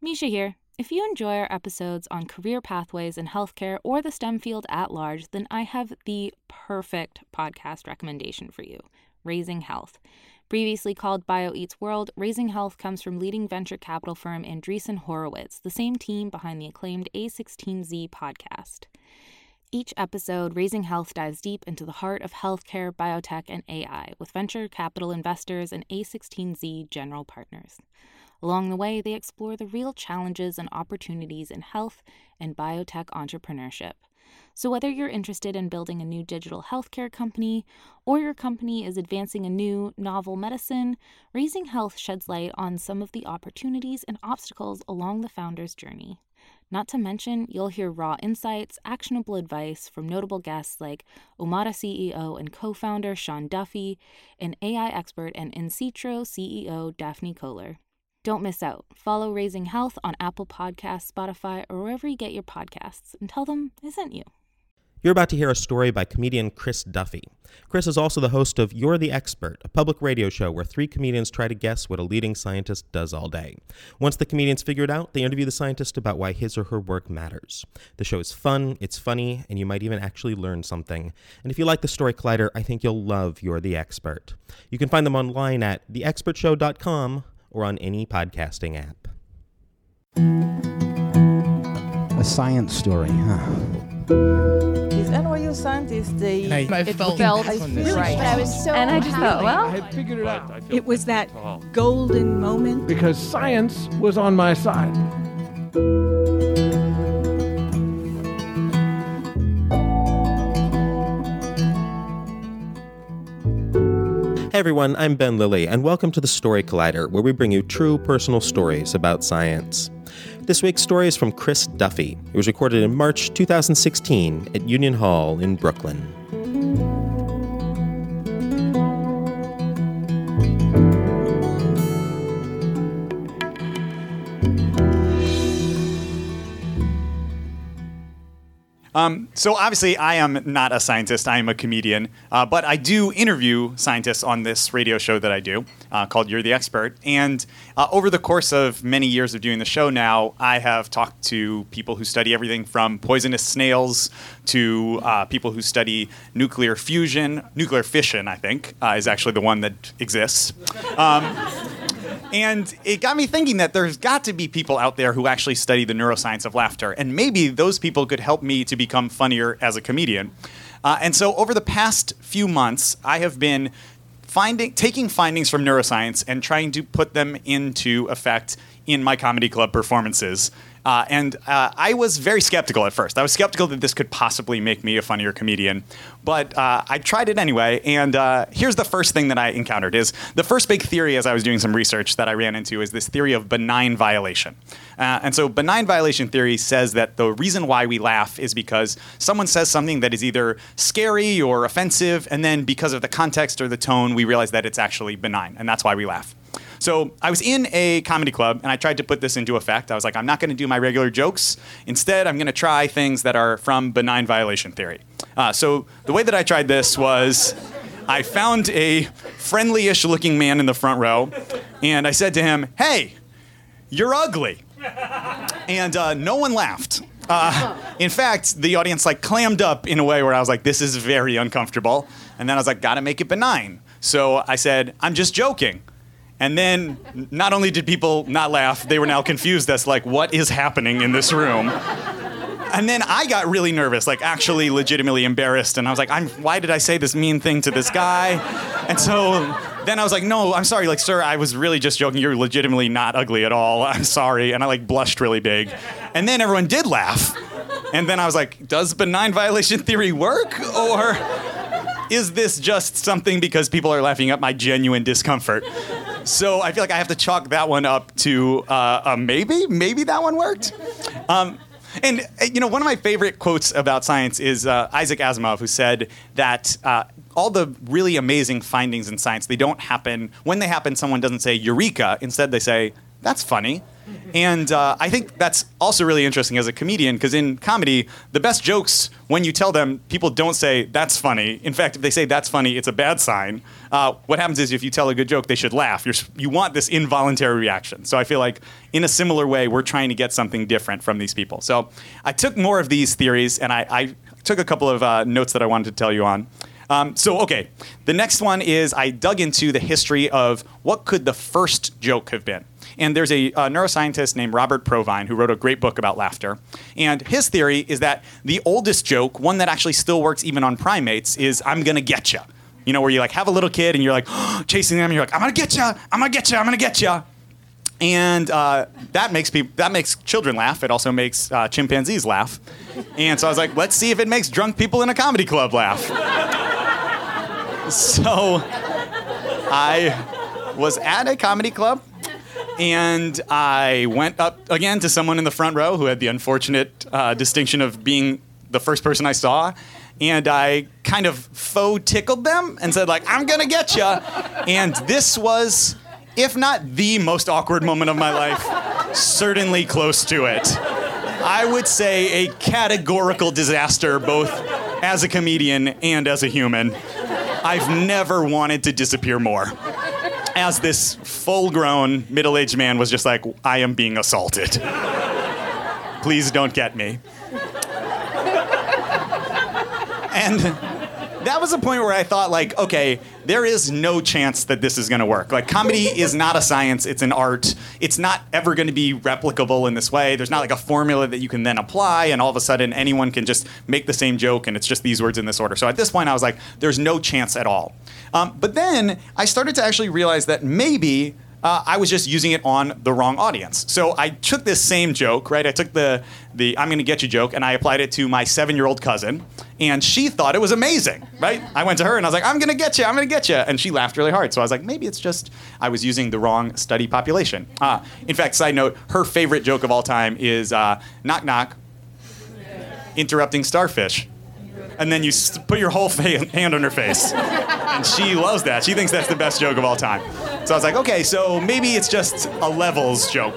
Misha here. If you enjoy our episodes on career pathways in healthcare or the STEM field at large, then I have the perfect podcast recommendation for you Raising Health. Previously called BioEats World, Raising Health comes from leading venture capital firm Andreessen Horowitz, the same team behind the acclaimed A16Z podcast. Each episode, Raising Health dives deep into the heart of healthcare, biotech, and AI with venture capital investors and A16Z general partners. Along the way, they explore the real challenges and opportunities in health and biotech entrepreneurship. So, whether you're interested in building a new digital healthcare company or your company is advancing a new novel medicine, Raising Health sheds light on some of the opportunities and obstacles along the founder's journey. Not to mention, you'll hear raw insights, actionable advice from notable guests like Omada CEO and co founder Sean Duffy, and AI expert and Insitro CEO Daphne Koller. Don't miss out. Follow Raising Health on Apple Podcasts, Spotify, or wherever you get your podcasts and tell them I sent you. You're about to hear a story by comedian Chris Duffy. Chris is also the host of You're the Expert, a public radio show where three comedians try to guess what a leading scientist does all day. Once the comedians figure it out, they interview the scientist about why his or her work matters. The show is fun, it's funny, and you might even actually learn something. And if you like the story Collider, I think you'll love You're the Expert. You can find them online at theexpertshow.com or on any podcasting app. A science story, huh? These NYU scientists, they And I it felt felt this right. I was so and I just thought, well, I had figured it out It was that golden moment. because science was on my side. Everyone, I'm Ben Lillie, and welcome to the Story Collider, where we bring you true personal stories about science. This week's story is from Chris Duffy. It was recorded in March 2016 at Union Hall in Brooklyn. Um, so obviously, I am not a scientist. I am a comedian, uh, but I do interview scientists on this radio show that I do uh, called "You're the Expert." And uh, over the course of many years of doing the show, now I have talked to people who study everything from poisonous snails to uh, people who study nuclear fusion, nuclear fission. I think uh, is actually the one that exists. Um, and it got me thinking that there's got to be people out there who actually study the neuroscience of laughter. And maybe those people could help me to become funnier as a comedian. Uh, and so over the past few months, I have been finding, taking findings from neuroscience and trying to put them into effect in my comedy club performances. Uh, and uh, I was very skeptical at first. I was skeptical that this could possibly make me a funnier comedian, but uh, I tried it anyway. And uh, here's the first thing that I encountered: is the first big theory as I was doing some research that I ran into is this theory of benign violation. Uh, and so, benign violation theory says that the reason why we laugh is because someone says something that is either scary or offensive, and then because of the context or the tone, we realize that it's actually benign, and that's why we laugh. So I was in a comedy club and I tried to put this into effect. I was like, I'm not going to do my regular jokes. Instead, I'm going to try things that are from benign violation theory. Uh, so the way that I tried this was I found a friendly ish looking man in the front row and I said to him, Hey, you're ugly. And uh, no one laughed. Uh, in fact, the audience like clammed up in a way where I was like, "This is very uncomfortable." And then I was like, "Gotta make it benign." So I said, "I'm just joking." And then not only did people not laugh, they were now confused as like, what is happening in this room? And then I got really nervous, like actually legitimately embarrassed. And I was like, I'm, why did I say this mean thing to this guy? And so then I was like, no, I'm sorry, like, sir, I was really just joking. You're legitimately not ugly at all. I'm sorry. And I like blushed really big. And then everyone did laugh. And then I was like, does benign violation theory work? Or is this just something because people are laughing at my genuine discomfort? So I feel like I have to chalk that one up to uh, a maybe. Maybe that one worked. Um, and uh, you know, one of my favorite quotes about science is uh, Isaac Asimov, who said that uh, all the really amazing findings in science they don't happen when they happen. Someone doesn't say "eureka," instead they say "that's funny." And uh, I think that's also really interesting as a comedian because in comedy, the best jokes, when you tell them, people don't say, that's funny. In fact, if they say that's funny, it's a bad sign. Uh, what happens is if you tell a good joke, they should laugh. You're, you want this involuntary reaction. So I feel like in a similar way, we're trying to get something different from these people. So I took more of these theories and I, I took a couple of uh, notes that I wanted to tell you on. Um, so okay, the next one is I dug into the history of what could the first joke have been. And there's a, neuroscientist named Robert Provine who wrote a great book about laughter. And his theory is that the oldest joke, one that actually still works even on primates, is "I'm gonna get you." You know, where you like have a little kid and you're like chasing them, and you're like, "I'm gonna get you, I'm gonna get you, I'm gonna get you." and uh, that makes people that makes children laugh. It also makes uh, chimpanzees laugh. And so I was like, let's see if it makes drunk people in a comedy club laugh. So I was at a comedy club. And I went up again to someone in the front row who had the unfortunate uh, distinction of being the first person I saw. And I kind of faux tickled them and said, like, I'm gonna get you. And this was, if not the most awkward moment of my life, certainly close to it. I would say a categorical disaster, both as a comedian and as a human. I've never wanted to disappear more as this full grown middle aged man was just like, I am being assaulted. Please don't get me. And that was a point where I thought, like, okay, there is no chance that this is going to work. Like, comedy is not a science, it's an art. It's not ever going to be replicable in this way. There's not like a formula that you can then apply, and all of a sudden anyone can just make the same joke, and it's just these words in this order. So at this point, I was like, there's no chance at all. Um, but then I started to actually realize that maybe uh, I was just using it on the wrong audience. So I took this same joke, right? I took the the I'm going to get you joke, and I applied it to my seven year old cousin, and she thought it was amazing, right? I went to her and I was like, I'm going to get you, I'm going to get you, and she laughed really hard. So I was like, maybe it's just I was using the wrong study population. Uh, in fact, side note, her favorite joke of all time is uh, knock knock, interrupting starfish. And then you put your whole fa- hand on her face. And she loves that. She thinks that's the best joke of all time. So I was like, okay, so maybe it's just a levels joke.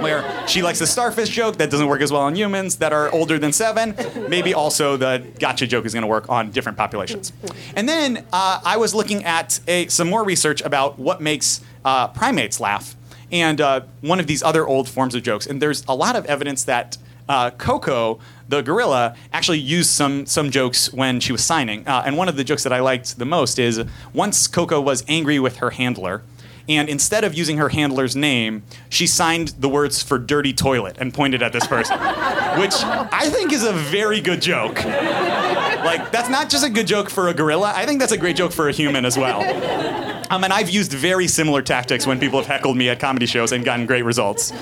Where she likes the starfish joke that doesn't work as well on humans that are older than seven. Maybe also the gotcha joke is going to work on different populations. And then uh, I was looking at a, some more research about what makes uh, primates laugh and uh, one of these other old forms of jokes. And there's a lot of evidence that uh, Koko, the gorilla, actually used some some jokes when she was signing. Uh, and one of the jokes that I liked the most is once Koko was angry with her handler. And instead of using her handler's name, she signed the words for dirty toilet and pointed at this person, which I think is a very good joke. Like, that's not just a good joke for a gorilla, I think that's a great joke for a human as well. Um, and I've used very similar tactics when people have heckled me at comedy shows and gotten great results.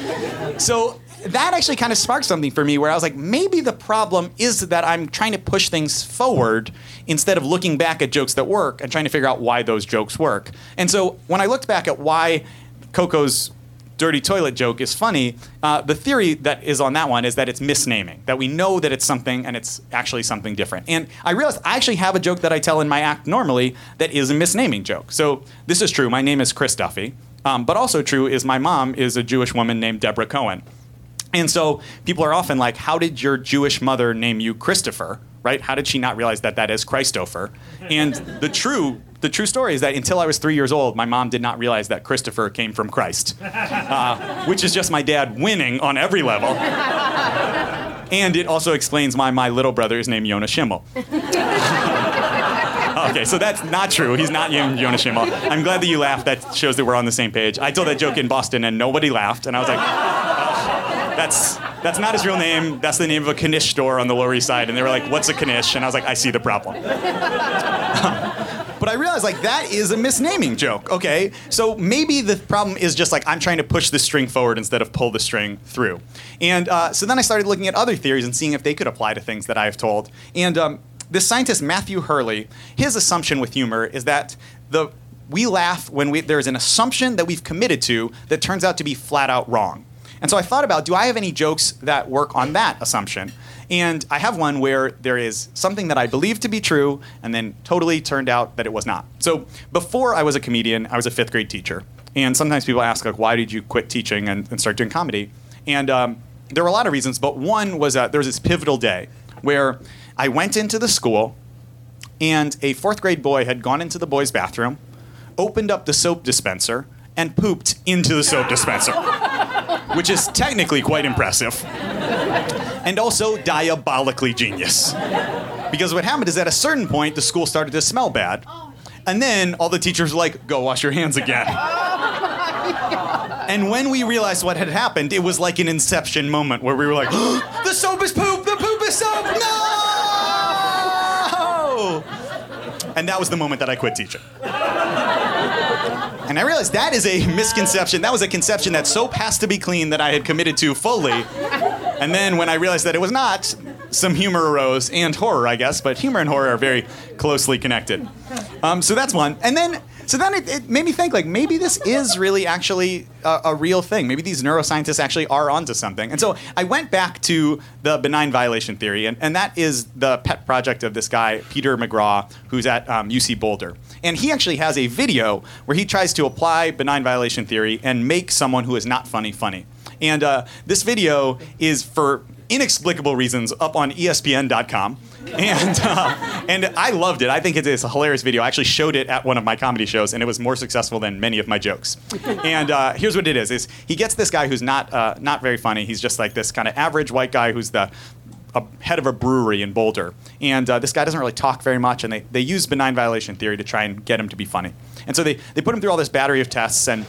So that actually kind of sparked something for me where I was like, maybe the problem is that I'm trying to push things forward instead of looking back at jokes that work and trying to figure out why those jokes work. And so when I looked back at why Koko's dirty toilet joke is funny, uh, the theory that is on that one is that it's misnaming, that we know that it's something and it's actually something different. And I realized I actually have a joke that I tell in my act normally that is a misnaming joke. So this is true. My name is Chris Duffy. Um, but also true is my mom is a Jewish woman named Deborah Cohen. And so people are often like, how did your Jewish mother name you Christopher? Right? How did she not realize that that is Christopher? And the true the true story is that until I was three years old, my mom did not realize that Christopher came from Christ, uh, which is just my dad winning on every level. And it also explains why my little brother is named Yonah Schimmel. Okay, so that's not true. He's not named Yonah Schimmel. I'm glad that you laughed. That shows that we're on the same page. I told that joke in Boston and nobody laughed, and I was like, "Ugh, that's that's not his real name. That's the name of a Knish store on the Lower East Side. And they were like, what's a Knish? And I was like, I see the problem. But I realized like that is a misnaming joke. Okay, so maybe the problem is just like I'm trying to push the string forward instead of pull the string through. And uh, so then I started looking at other theories and seeing if they could apply to things that I have told. And um, this scientist Matthew Hurley, his assumption with humor is that the we laugh when we, there's an assumption that we've committed to that turns out to be flat out wrong. And so I thought about do I have any jokes that work on that assumption? And I have one where there is something that I believed to be true and then totally turned out that it was not. So before I was a comedian, I was a fifth grade teacher. And sometimes people ask, like, why did you quit teaching and, and start doing comedy? And um, there were a lot of reasons, but one was that there was this pivotal day where I went into the school and a fourth grade boy had gone into the boys' bathroom, opened up the soap dispenser, and pooped into the soap dispenser, which is technically quite impressive. And also diabolically genius. Because what happened is at a certain point, the school started to smell bad. And then all the teachers were like, go wash your hands again. And when we realized what had happened, it was like an inception moment where we were like, the soap is poop, the poop is soap, no! And that was the moment that I quit teaching. And I realized that is a misconception. That was a conception that soap has to be clean that I had committed to fully. And then when I realized that it was not, some humor arose and horror, I guess, but humor and horror are very closely connected. Um, so that's one. And then, so then it, it made me think like maybe this is really actually a, a real thing. Maybe these neuroscientists actually are onto something. And so I went back to the benign violation theory, and, and that is the pet project of this guy, Peter McGraw, who's at um, UC Boulder. And he actually has a video where he tries to apply benign violation theory and make someone who is not funny funny. And uh, this video is for inexplicable reasons up on ESPN.com. And uh, and I loved it. I think it is a hilarious video. I actually showed it at one of my comedy shows, and it was more successful than many of my jokes. And uh, here's what it is: is he gets this guy who's not uh, not very funny. He's just like this kind of average white guy who's the head of a brewery in Boulder. And uh, this guy doesn't really talk very much, and they, they use benign violation theory to try and get him to be funny. And so they, they put him through all this battery of tests, and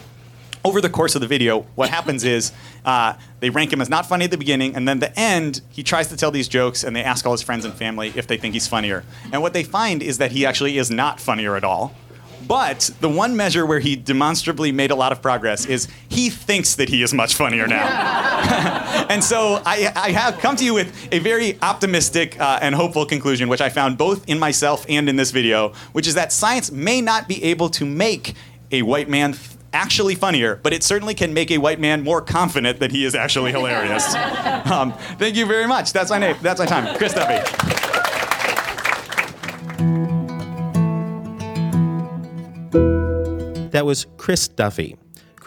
over the course of the video, what happens is uh, they rank him as not funny at the beginning, and then the end, he tries to tell these jokes, and they ask all his friends and family if they think he's funnier. And what they find is that he actually is not funnier at all. But the one measure where he demonstrably made a lot of progress is he thinks that he is much funnier now. and so I, I have come to you with a very optimistic uh, and hopeful conclusion, which I found both in myself and in this video, which is that science may not be able to make a white man actually funnier, but it certainly can make a white man more confident that he is actually hilarious. um, thank you very much. That's my name. That's my time. Chris Duffy. That was Chris Duffy.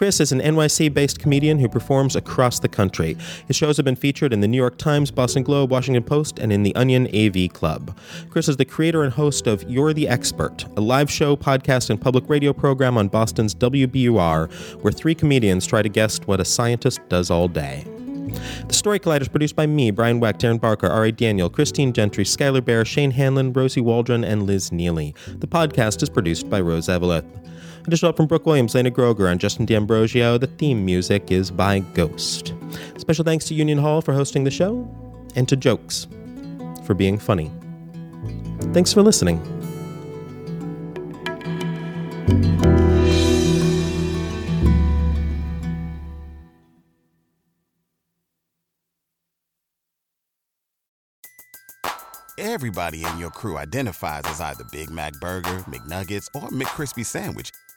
Chris is an NYC based comedian who performs across the country. His shows have been featured in the New York Times, Boston Globe, Washington Post, and in the Onion AV Club. Chris is the creator and host of You're the Expert, a live show, podcast, and public radio program on Boston's WBUR, where three comedians try to guess what a scientist does all day. The Story Collider is produced by me, Brian Wecht, Erin Barker, Ari Daniel, Christine Gentry, Skylar Bear, Shane Hanlon, Rosie Waldron, and Liz Neeley. The podcast is produced by Rose Eveleth. Additional help from Brooke Williams, Lena Groeger, and Justin D'Ambrosio. The theme music is by Ghost. Special thanks to Union Hall for hosting the show, and to Jokes for being funny. Thanks for listening. Everybody in your crew identifies as either Big Mac Burger, McNuggets, or McCrispy Sandwich.